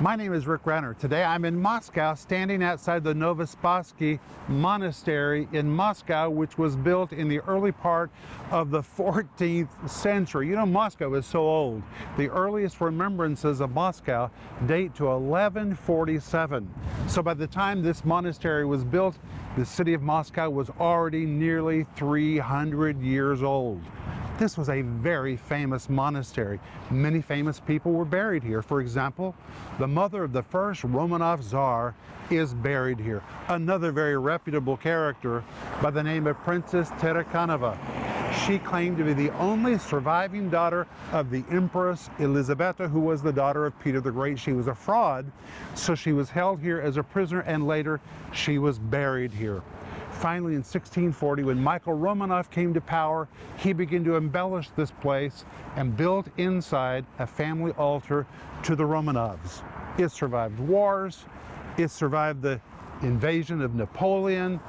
My name is Rick Renner. Today I'm in Moscow standing outside the Novospassky Monastery in Moscow, which was built in the early part of the 14th century. You know, Moscow is so old. The earliest remembrances of Moscow date to 1147. So by the time this monastery was built, the city of Moscow was already nearly 300 years old. This was a very famous monastery. Many famous people were buried here. For example, the mother of the first Romanov Tsar is buried here. Another very reputable character by the name of Princess Tarakanova. She claimed to be the only surviving daughter of the Empress Elizabetta, who was the daughter of Peter the Great. She was a fraud, so she was held here as a prisoner, and later she was buried here. Finally, in 1640, when Michael Romanov came to power, he began to embellish this place and built inside a family altar to the Romanovs. It survived wars, it survived the invasion of Napoleon,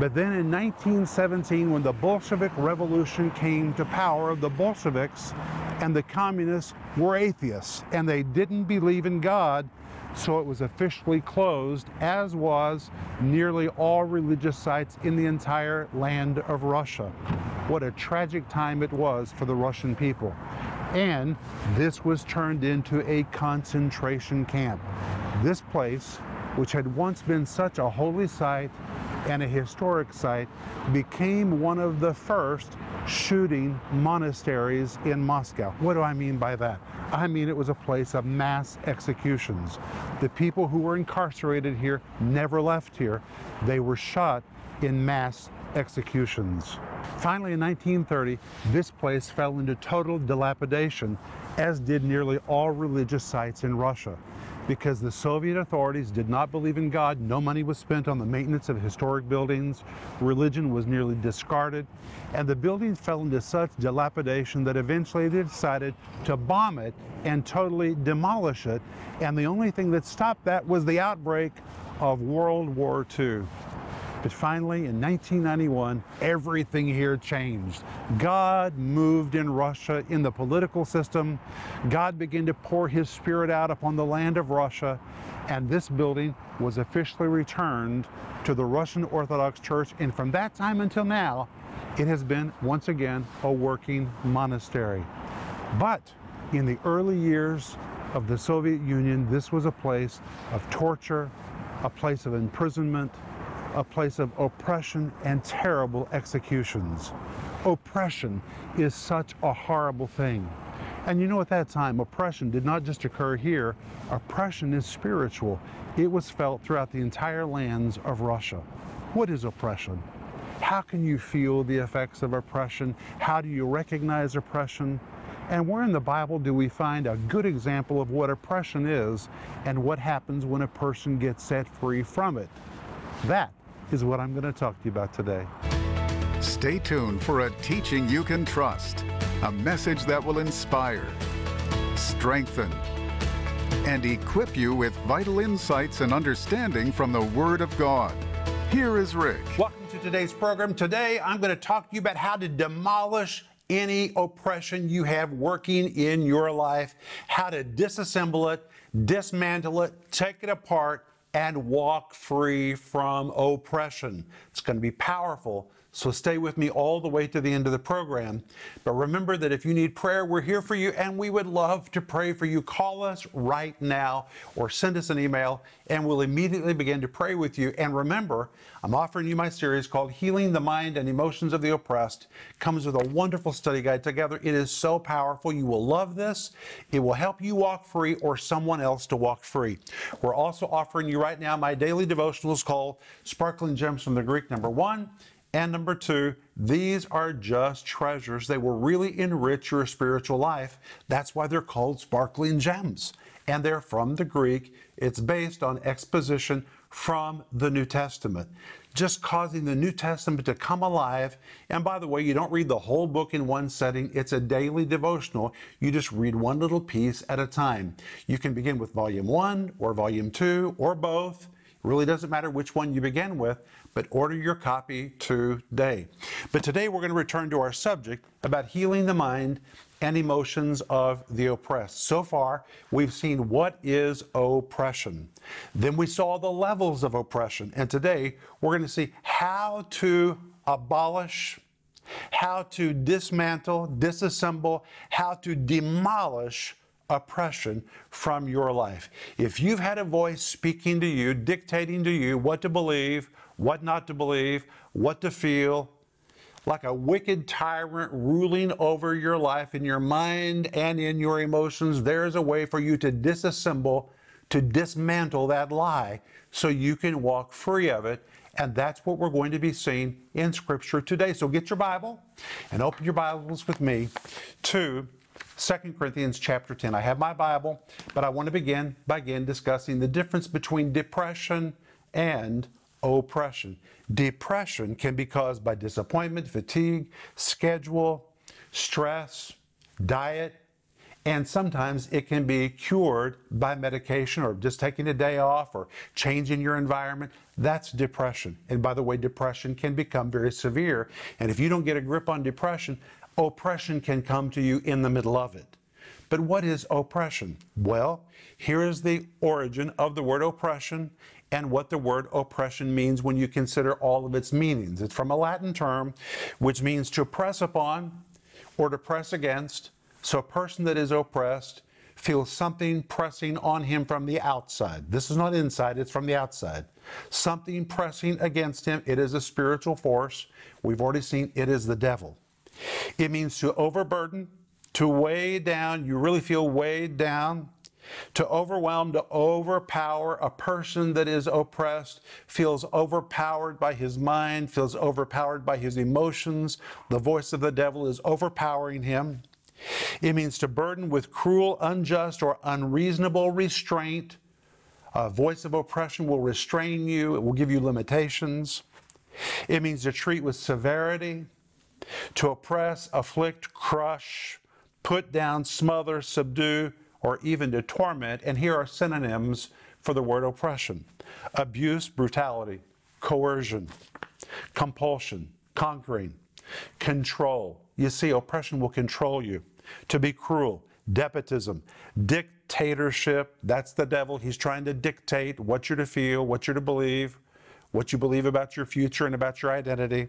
but then in 1917, when the Bolshevik Revolution came to power, the Bolsheviks and the communists were atheists and they didn't believe in God so it was officially closed, as was nearly all religious sites in the entire land of Russia. What a tragic time it was for the Russian people. And this was turned into a concentration camp. This place, which had once been such a holy site and a historic site, became one of the first shooting monasteries in Moscow. What do I mean by that? I mean it was a place of mass executions. The people who were incarcerated here never left here. They were shot in mass executions. Finally, in 1930, this place fell into total dilapidation, as did nearly all religious sites in Russia because the Soviet authorities did not believe in God. No money was spent on the maintenance of historic buildings. Religion was nearly discarded. And the buildings fell into such dilapidation that eventually they decided to bomb it and totally demolish it. And the only thing that stopped that was the outbreak of World War II. But finally, in 1991, everything here changed. God moved in Russia in the political system. God began to pour his spirit out upon the land of Russia, and this building was officially returned to the Russian Orthodox Church. And from that time until now, it has been once again a working monastery. But in the early years of the Soviet Union, this was a place of torture, a place of imprisonment, a place of oppression and terrible executions. Oppression is such a horrible thing. And you know, at that time, oppression did not just occur here, oppression is spiritual. It was felt throughout the entire lands of Russia. What is oppression? How can you feel the effects of oppression? How do you recognize oppression? And where in the Bible do we find a good example of what oppression is and what happens when a person gets set free from it? That is what I'm going to talk to you about today. Stay tuned for a teaching you can trust, a message that will inspire, strengthen, and equip you with vital insights and understanding from the Word of God. Here is Rick. Welcome to today's program. Today I'm going to talk to you about how to demolish any oppression you have working in your life, how to disassemble it, dismantle it, take it apart, and walk free from oppression. It's going to be powerful. So stay with me all the way to the end of the program. But remember that if you need prayer, we're here for you and we would love to pray for you. Call us right now or send us an email and we'll immediately begin to pray with you. And remember, I'm offering you my series called Healing the Mind and Emotions of the Oppressed. It comes with a wonderful study guide together. It is so powerful. You will love this. It will help you walk free or someone else to walk free. We're also offering you right now my daily devotionals called Sparkling Gems from the Greek number one and number two, these are just treasures. They will really enrich your spiritual life. That's why they're called sparkling gems. And they're from the Greek. It's based on exposition from the New Testament, just causing the New Testament to come alive. And by the way, you don't read the whole book in one setting, it's a daily devotional. You just read one little piece at a time. You can begin with volume one or volume two or both. Really doesn't matter which one you begin with, but order your copy today. But today we're going to return to our subject about healing the mind and emotions of the oppressed. So far, we've seen what is oppression. Then we saw the levels of oppression. And today, we're going to see how to abolish, how to dismantle, disassemble, how to demolish oppression from your life. If you've had a voice speaking to you, dictating to you what to believe, what not to believe, what to feel, like a wicked tyrant ruling over your life in your mind and in your emotions, there is a way for you to disassemble, to dismantle that lie so you can walk free of it. And that's what we're going to be seeing in Scripture today. So get your Bible and open your Bibles with me to 2 Corinthians chapter 10. I have my Bible, but I want to begin by again discussing the difference between depression and oppression. Depression can be caused by disappointment, fatigue, schedule, stress, diet, and sometimes it can be cured by medication or just taking a day off or changing your environment. That's depression. And by the way, depression can become very severe. And if you don't get a grip on depression, oppression can come to you in the middle of it. But what is oppression? Well, here is the origin of the word oppression and what the word oppression means when you consider all of its meanings. It's from a Latin term which means to press upon or to press against. So a person that is oppressed feels something pressing on him from the outside. This is not inside, it's from the outside. Something pressing against him. It is a spiritual force. We've already seen it is the devil. It means to overburden, to weigh down. You really feel weighed down to overwhelm, to overpower a person that is oppressed, feels overpowered by his mind, feels overpowered by his emotions. The voice of the devil is overpowering him. It means to burden with cruel, unjust, or unreasonable restraint. A voice of oppression will restrain you, it will give you limitations. It means to treat with severity, to oppress, afflict, crush, put down, smother, subdue, or even to torment. And here are synonyms for the word oppression abuse, brutality, coercion, compulsion, conquering, control. You see, oppression will control you. To be cruel, despotism, dictatorship. That's the devil. He's trying to dictate what you're to feel, what you're to believe, what you believe about your future and about your identity.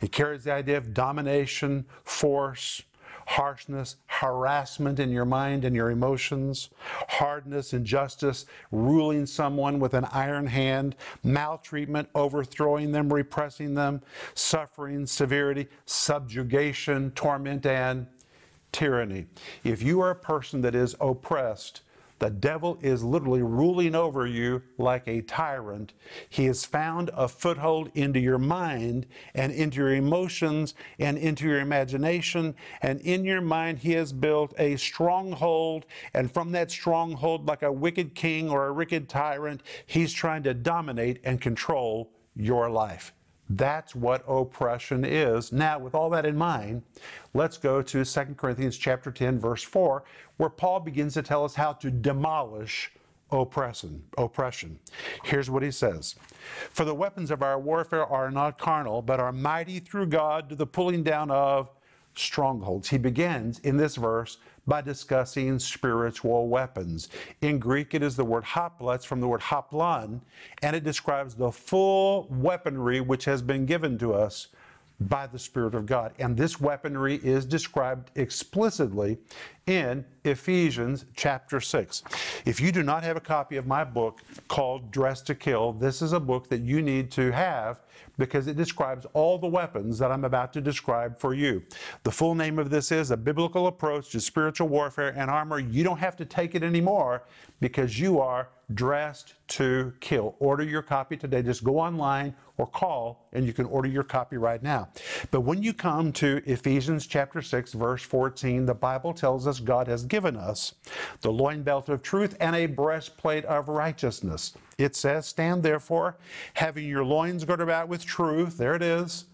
It carries the idea of domination, force, harshness, harassment in your mind and your emotions, hardness, injustice, ruling someone with an iron hand, maltreatment, overthrowing them, repressing them, suffering, severity, subjugation, torment, and tyranny. If you are a person that is oppressed, the devil is literally ruling over you like a tyrant. He has found a foothold into your mind and into your emotions and into your imagination. And in your mind, he has built a stronghold. And from that stronghold, like a wicked king or a wicked tyrant, he's trying to dominate and control your life. That's what oppression is. Now, with all that in mind, let's go to 2 Corinthians chapter 10 verse 4, where Paul begins to tell us how to demolish oppression. Oppression. Here's what he says. For the weapons of our warfare are not carnal, but are mighty through God to the pulling down of strongholds. He begins in this verse by discussing spiritual weapons. In Greek, it is the word hopla, it's from the word hoplon, and it describes the full weaponry which has been given to us by the Spirit of God. And this weaponry is described explicitly in Ephesians chapter 6. If you do not have a copy of my book called Dress to Kill, this is a book that you need to have because it describes all the weapons that I'm about to describe for you. The full name of this is A Biblical Approach to Spiritual Warfare and Armor. You don't have to take it anymore because you are dressed to kill. Order your copy today. Just go online or call and you can order your copy right now. But when you come to Ephesians chapter 6 verse 14, the Bible tells us God has given us the loin belt of truth and a breastplate of righteousness. It says, Stand therefore, having your loins girded about with truth, there it is,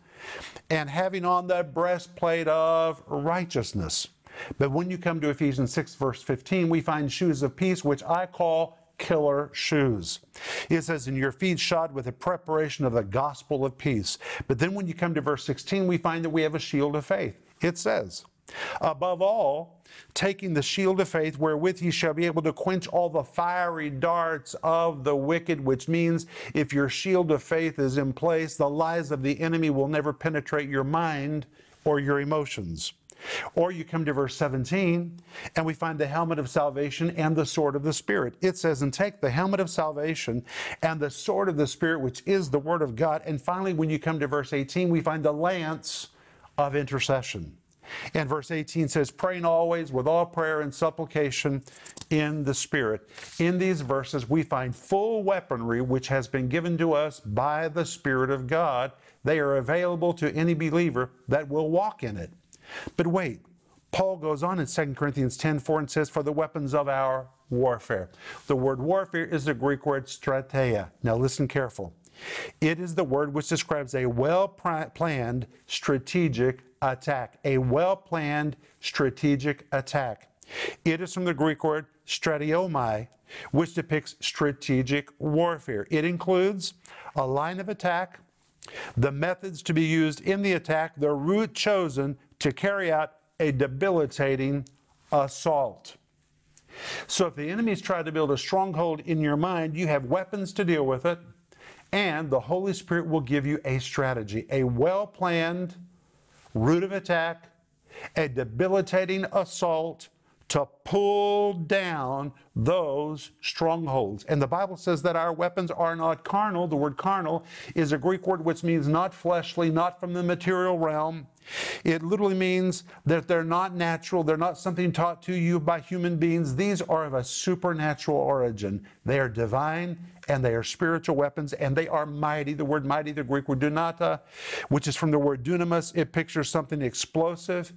and having on the breastplate of righteousness. But when you come to Ephesians 6, verse 15, we find shoes of peace, which I call killer shoes. It says, "In your feet shod with the preparation of the gospel of peace. But then when you come to verse 16, we find that we have a shield of faith. It says, Above all, taking the shield of faith, wherewith ye shall be able to quench all the fiery darts of the wicked, which means if your shield of faith is in place, the lies of the enemy will never penetrate your mind or your emotions. Or you come to verse 17, and we find the helmet of salvation and the sword of the Spirit. It says, And take the helmet of salvation and the sword of the Spirit, which is the word of God. And finally, when you come to verse 18, we find the lance of intercession. And verse 18 says, praying always with all prayer and supplication in the Spirit. In these verses, we find full weaponry which has been given to us by the Spirit of God. They are available to any believer that will walk in it. But wait, Paul goes on in 2 Corinthians 10 4 and says, For the weapons of our warfare. The word warfare is the Greek word strateia. Now listen careful. It is the word which describes a well planned strategic attack. A well planned strategic attack. It is from the Greek word strateuomai, which depicts strategic warfare. It includes a line of attack, the methods to be used in the attack, the route chosen to carry out a debilitating assault. So if the enemy's tried to build a stronghold in your mind, you have weapons to deal with it, and the Holy Spirit will give you a strategy, a well planned route of attack, a debilitating assault to pull down those strongholds. And the Bible says that our weapons are not carnal. The word carnal is a Greek word which means not fleshly, not from the material realm. It literally means that they're not natural, they're not something taught to you by human beings. These are of a supernatural origin. They are divine and they are spiritual weapons and they are mighty. The word mighty, the Greek word dunata, which is from the word dunamis, it pictures something explosive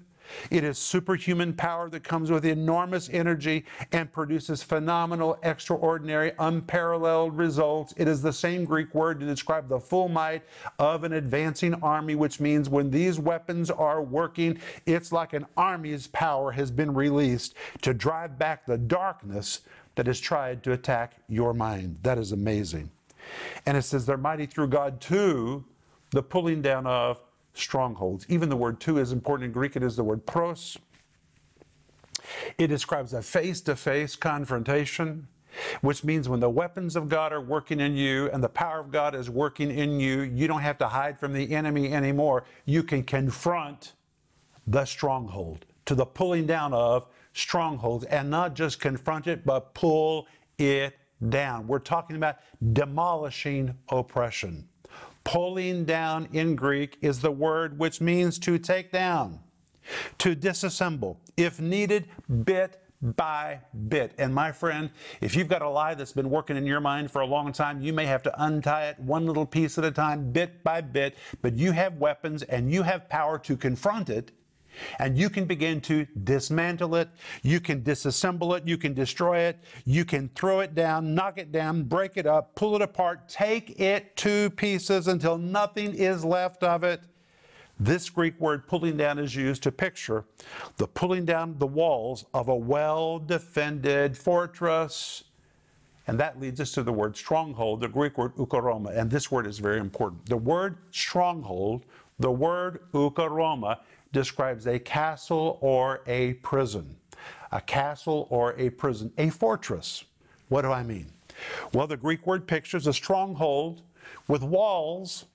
it is superhuman power that comes with enormous energy and produces phenomenal, extraordinary, unparalleled results. It is the same Greek word to describe the full might of an advancing army, which means when these weapons are working, it's like an army's power has been released to drive back the darkness that has tried to attack your mind. That is amazing. And it says they're mighty through God to the pulling down of strongholds. Even the word to is important in Greek, it is the word pros. It describes a face to face confrontation, which means when the weapons of God are working in you and the power of God is working in you, you don't have to hide from the enemy anymore. You can confront the stronghold to the pulling down of strongholds and not just confront it, but pull it down. We're talking about demolishing oppression. Pulling down in Greek is the word which means to take down, to disassemble, if needed, bit by bit. And my friend, if you've got a lie that's been working in your mind for a long time, you may have to untie it one little piece at a time, bit by bit, but you have weapons and you have power to confront it and you can begin to dismantle it, you can disassemble it, you can destroy it, you can throw it down, knock it down, break it up, pull it apart, take it to pieces until nothing is left of it. This Greek word pulling down is used to picture the pulling down the walls of a well defended fortress. And that leads us to the word stronghold, the Greek word ochuroma. And this word is very important. The word stronghold, the word ochuroma, describes a castle or a prison. A castle or a prison, a fortress. What do I mean? Well, the Greek word pictures a stronghold with walls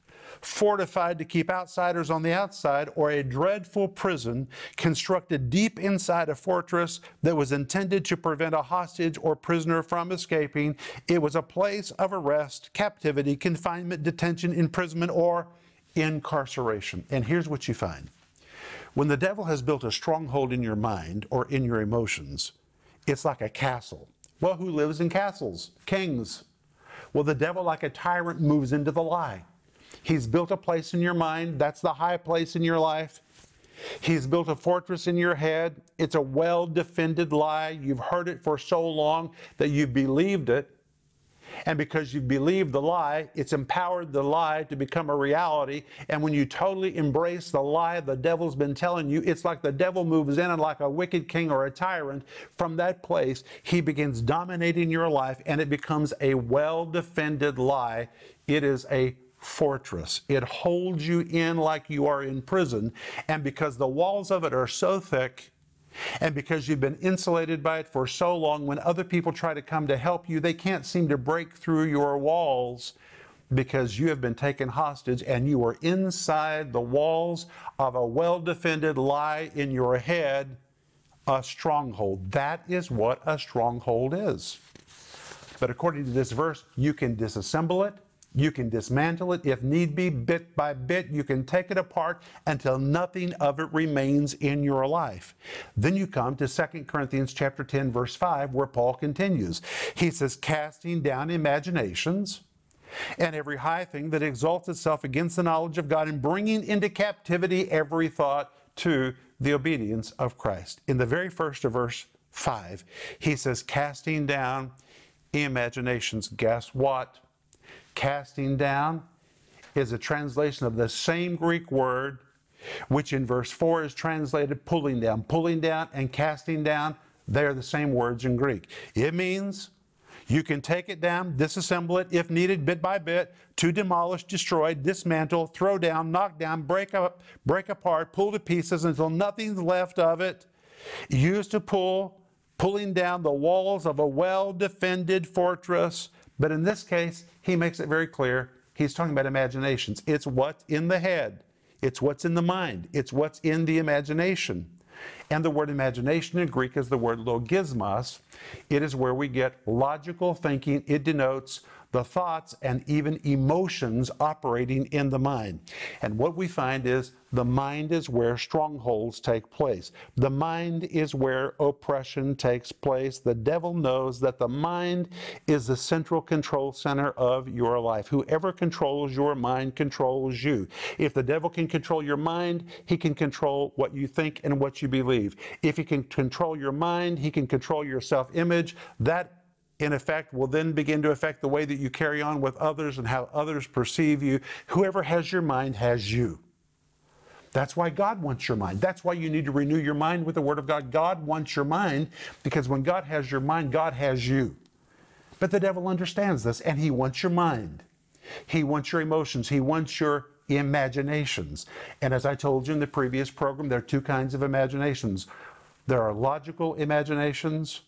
fortified to keep outsiders on the outside, or a dreadful prison constructed deep inside a fortress that was intended to prevent a hostage or prisoner from escaping. It was a place of arrest, captivity, confinement, detention, imprisonment, or incarceration. And here's what you find when the devil has built a stronghold in your mind or in your emotions, it's like a castle. Well, who lives in castles? Kings. Well, the devil, like a tyrant, moves into the lie. He's built a place in your mind, that's the high place in your life. He's built a fortress in your head. It's a well defended lie. You've heard it for so long that you've believed it. And because you believe the lie, it's empowered the lie to become a reality. And when you totally embrace the lie the devil's been telling you, it's like the devil moves in and like a wicked king or a tyrant, from that place, he begins dominating your life and it becomes a well defended lie. It is a fortress. It holds you in like you are in prison. And because the walls of it are so thick, and because you've been insulated by it for so long, when other people try to come to help you, they can't seem to break through your walls because you have been taken hostage and you are inside the walls of a well defended lie in your head, a stronghold. That is what a stronghold is. But according to this verse, you can disassemble it, you can dismantle it if need be, bit by bit. You can take it apart until nothing of it remains in your life. Then you come to 2 Corinthians chapter 10 verse 5 where Paul continues. He says casting down imaginations and every high thing that exalts itself against the knowledge of God and bringing into captivity every thought to the obedience of Christ. In the very first of verse 5, he says casting down imaginations. Guess what? Casting down is a translation of the same Greek word, which in verse 4 is translated pulling down. Pulling down and casting down, they're the same words in Greek. It means you can take it down, disassemble it if needed, bit by bit, to demolish, destroy, dismantle, throw down, knock down, break up, break apart, pull to pieces until nothing's left of it. Used to pull, pulling down the walls of a well defended fortress. But in this case, he makes it very clear he's talking about imaginations. It's what's in the head, it's what's in the mind, it's what's in the imagination. And the word imagination in Greek is the word logismos. It is where we get logical thinking. It denotes the thoughts and even emotions operating in the mind. And what we find is the mind is where strongholds take place. The mind is where oppression takes place. The devil knows that the mind is the central control center of your life. Whoever controls your mind controls you. If the devil can control your mind, he can control what you think and what you believe. If he can control your mind, he can control your self image. That in effect, will then begin to affect the way that you carry on with others and how others perceive you. Whoever has your mind has you. That's why God wants your mind. That's why you need to renew your mind with the Word of God. God wants your mind because when God has your mind, God has you. But the devil understands this and he wants your mind. He wants your emotions. He wants your imaginations. And as I told you in the previous program, there are two kinds of imaginations there are logical imaginations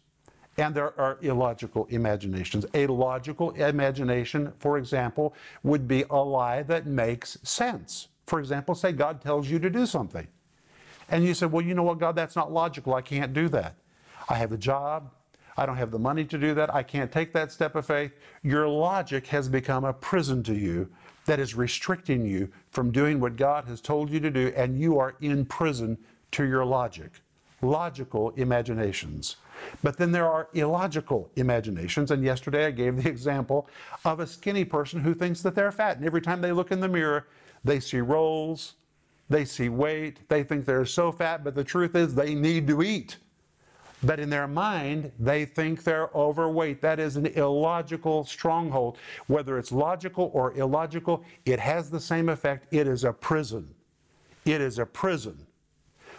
and there are illogical imaginations. A logical imagination, for example, would be a lie that makes sense. For example, say God tells you to do something. And you say, well, you know what, God, that's not logical. I can't do that. I have a job. I don't have the money to do that. I can't take that step of faith. Your logic has become a prison to you that is restricting you from doing what God has told you to do, and you are in prison to your logic. Logical imaginations. But then there are illogical imaginations. And yesterday I gave the example of a skinny person who thinks that they're fat. And every time they look in the mirror, they see rolls, they see weight, they think they're so fat, but the truth is they need to eat. But in their mind, they think they're overweight. That is an illogical stronghold. Whether it's logical or illogical, it has the same effect. It is a prison. It is a prison.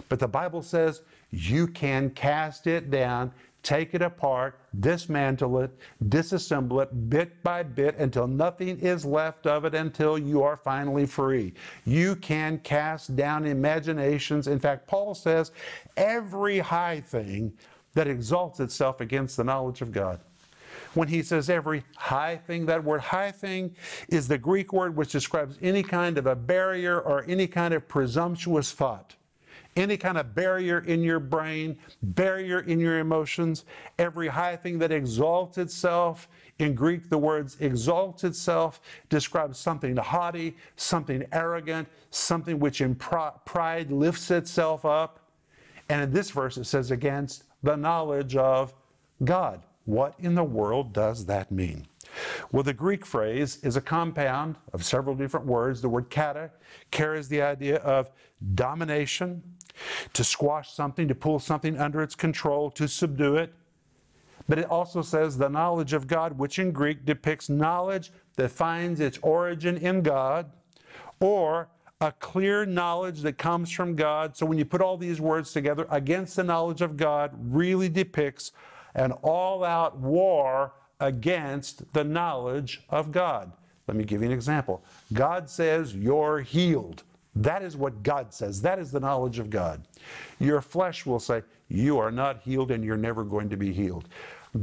But the Bible says you can cast it down, take it apart, dismantle it, disassemble it bit by bit until nothing is left of it until you are finally free. You can cast down imaginations. In fact, Paul says every high thing that exalts itself against the knowledge of God. When he says every high thing, that word high thing is the Greek word which describes any kind of a barrier or any kind of presumptuous thought any kind of barrier in your brain, barrier in your emotions, every high thing that exalts itself. In Greek, the words exalts itself describes something haughty, something arrogant, something which in pride lifts itself up. And in this verse, it says against the knowledge of God. What in the world does that mean? Well, the Greek phrase is a compound of several different words. The word kata carries the idea of domination, to squash something, to pull something under its control, to subdue it. But it also says the knowledge of God, which in Greek depicts knowledge that finds its origin in God, or a clear knowledge that comes from God. So when you put all these words together, against the knowledge of God really depicts an all out war against the knowledge of God. Let me give you an example. God says you're healed. That is what God says. That is the knowledge of God. Your flesh will say, You are not healed and you're never going to be healed.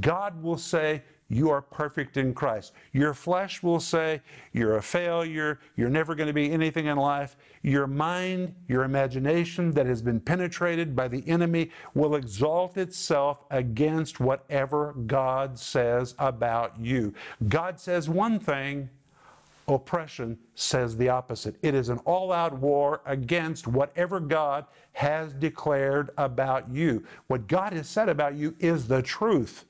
God will say, You are perfect in Christ. Your flesh will say, You're a failure. You're never going to be anything in life. Your mind, your imagination that has been penetrated by the enemy will exalt itself against whatever God says about you. God says one thing, oppression says the opposite. It is an all out war against whatever God has declared about you. What God has said about you is the truth.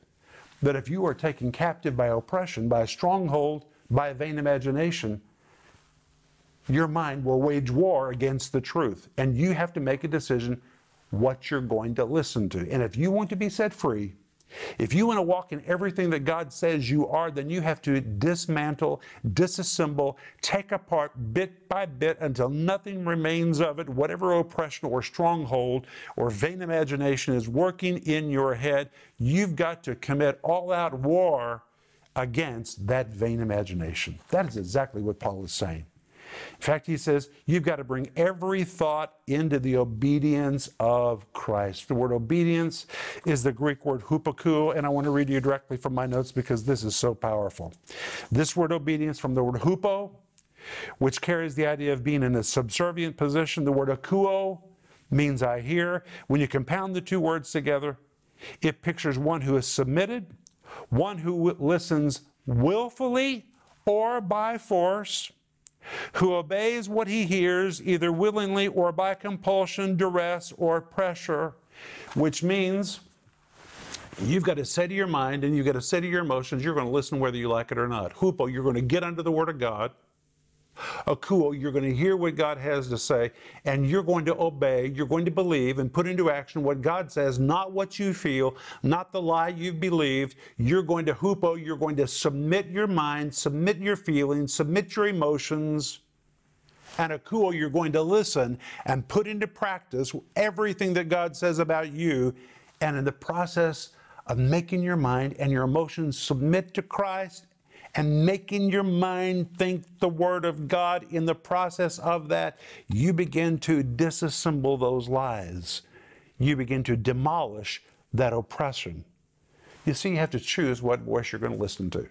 That if you are taken captive by oppression, by a stronghold, by a vain imagination, your mind will wage war against the truth. And you have to make a decision what you're going to listen to. And if you want to be set free, if you want to walk in everything that God says you are, then you have to dismantle, disassemble, take apart bit by bit until nothing remains of it, whatever oppression or stronghold or vain imagination is working in your head. You've got to commit all out war against that vain imagination. That is exactly what Paul is saying. In fact, he says, you've got to bring every thought into the obedience of Christ. The word obedience is the Greek word hupakuo, and I want to read you directly from my notes because this is so powerful. This word obedience from the word hupo, which carries the idea of being in a subservient position. The word akuo means I hear. When you compound the two words together, it pictures one who is submitted, one who listens willfully or by force who obeys what he hears either willingly or by compulsion, duress, or pressure, which means you've got to say to your mind and you've got to say to your emotions, you're going to listen whether you like it or not. Hupo, you're going to get under the Word of God. Oh, akuo, you're going to hear what God has to say, and you're going to obey, you're going to believe and put into action what God says, not what you feel, not the lie you've believed. You're going to hupo, you're going to submit your mind, submit your feelings, submit your emotions. And akuo, you're going to listen and put into practice everything that God says about you. And in the process of making your mind and your emotions submit to Christ and making your mind think the Word of God. In the process of that, you begin to disassemble those lies. You begin to demolish that oppression. You see, you have to choose what voice you're going to listen to.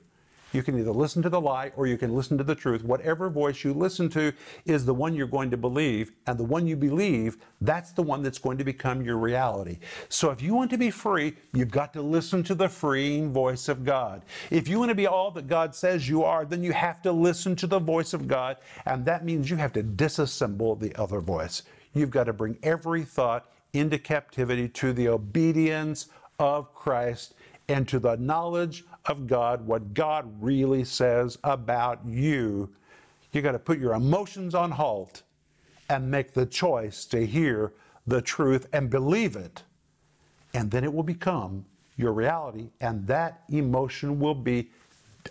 You can either listen to the lie or you can listen to the truth. Whatever voice you listen to is the one you're going to believe, and the one you believe, that's the one that's going to become your reality. So if you want to be free, you've got to listen to the freeing voice of God. If you want to be all that God says you are, then you have to listen to the voice of God, and that means you have to disassemble the other voice. You've got to bring every thought into captivity to the obedience of Christ and to the knowledge of God, what God really says about you. You got to put your emotions on halt and make the choice to hear the truth and believe it. And then it will become your reality, and that emotion will be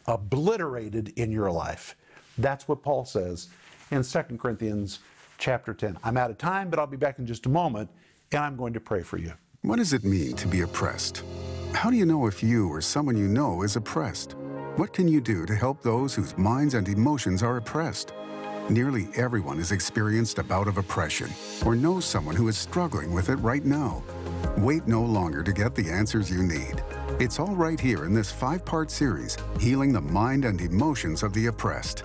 obliterated in your life. That's what Paul says in 2 Corinthians chapter 10. I'm out of time, but I'll be back in just a moment, and I'm going to pray for you. What does it mean to be oppressed? How do you know if you or someone you know is oppressed? What can you do to help those whose minds and emotions are oppressed? Nearly everyone has experienced a bout of oppression or knows someone who is struggling with it right now. Wait no longer to get the answers you need. It's all right here in this five-part series, Healing the Mind and Emotions of the Oppressed.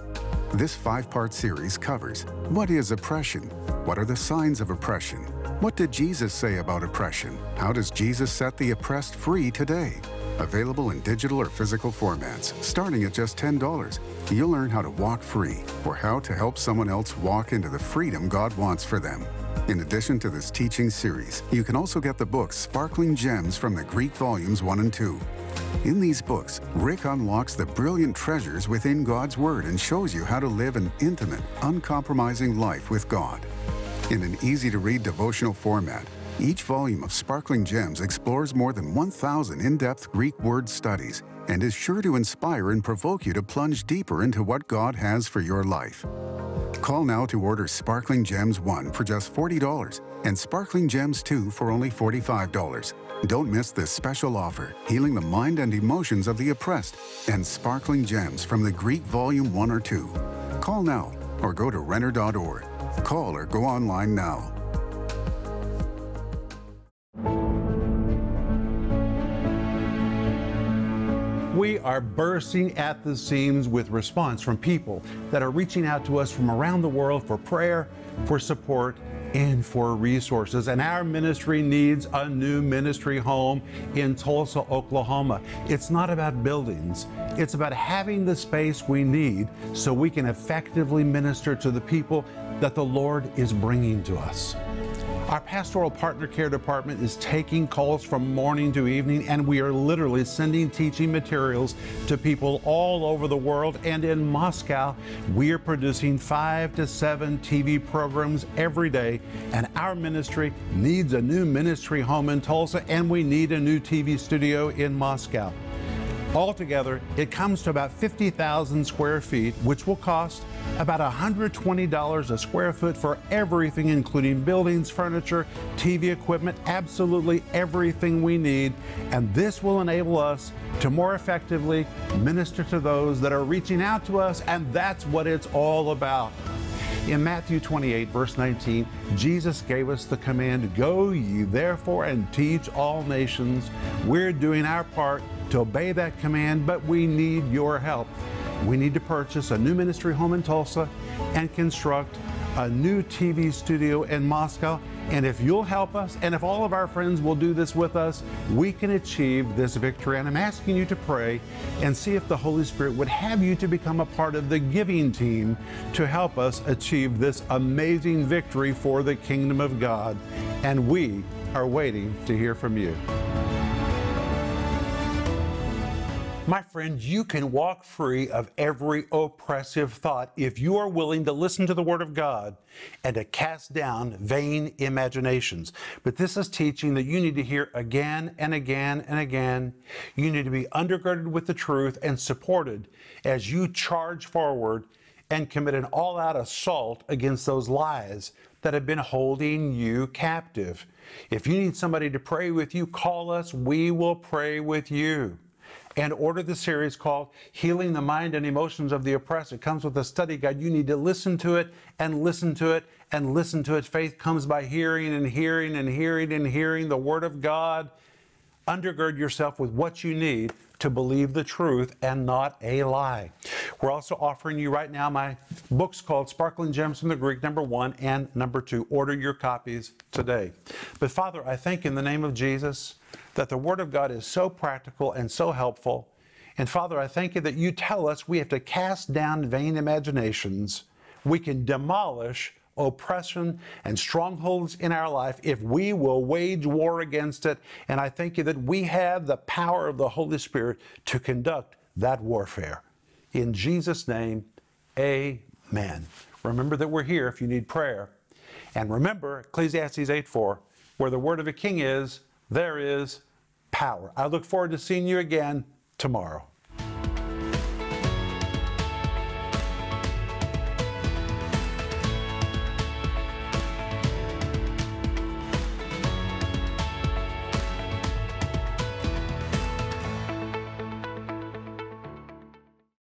This five-part series covers what is oppression, what are the signs of oppression, what did Jesus say about oppression? How does Jesus set the oppressed free today? Available in digital or physical formats, starting at just $10. You'll learn how to walk free or how to help someone else walk into the freedom God wants for them. In addition to this teaching series, you can also get the books Sparkling Gems from the Greek Volumes 1 and 2. In these books, Rick unlocks the brilliant treasures within God's Word and shows you how to live an intimate, uncompromising life with God. In an easy-to-read devotional format, each volume of Sparkling Gems explores more than 1,000 in-depth Greek word studies and is sure to inspire and provoke you to plunge deeper into what God has for your life. Call now to order Sparkling Gems 1 for just $40 and Sparkling Gems 2 for only $45. Don't miss this special offer, Healing the Mind and Emotions of the Oppressed and Sparkling Gems from the Greek Volume 1 or 2. Call now or go to Renner.org. Call or go online now. We are bursting at the seams with response from people that are reaching out to us from around the world for prayer, for support, and for resources. And our ministry needs a new ministry home in Tulsa, Oklahoma. It's not about buildings, it's about having the space we need so we can effectively minister to the people that the Lord is bringing to us. Our pastoral partner care department is taking calls from morning to evening, and we are literally sending teaching materials to people all over the world. And in Moscow, we are producing five to seven TV programs every day. And our ministry needs a new ministry home in Tulsa, and we need a new TV studio in Moscow. Altogether, it comes to about 50,000 square feet, which will cost about $120 a square foot for everything, including buildings, furniture, TV equipment, absolutely everything we need. And this will enable us to more effectively minister to those that are reaching out to us, and that's what it's all about. In Matthew 28, verse 19, Jesus gave us the command Go ye therefore and teach all nations. We're doing our part to obey that command, but we need your help. We need to purchase a new ministry home in Tulsa and construct a new TV studio in Moscow. And if you'll help us, and if all of our friends will do this with us, we can achieve this victory. And I'm asking you to pray and see if the Holy Spirit would have you to become a part of the giving team to help us achieve this amazing victory for the kingdom of God. And we are waiting to hear from you. My friend, you can walk free of every oppressive thought if you are willing to listen to the Word of God and to cast down vain imaginations. But this is teaching that you need to hear again and again and again. You need to be undergirded with the truth and supported as you charge forward and commit an all out assault against those lies that have been holding you captive. If you need somebody to pray with you, call us. We will pray with you and order the series called Healing the Mind and Emotions of the Oppressed. It comes with a study guide. You need to listen to it and listen to it and listen to it. Faith comes by hearing and hearing and hearing and hearing the Word of God. Undergird yourself with what you need to believe the truth and not a lie. We're also offering you right now my books called Sparkling Gems from the Greek, number one and number two. Order your copies today. But Father, I thank in the name of Jesus that the Word of God is so practical and so helpful. And Father, I thank you that you tell us we have to cast down vain imaginations. We can demolish oppression and strongholds in our life if we will wage war against it. And I thank you that we have the power of the Holy Spirit to conduct that warfare. In Jesus' name, amen. Remember that we're here if you need prayer. And remember, Ecclesiastes 8 4, where the word of a king is, there is power. I look forward to seeing you again tomorrow.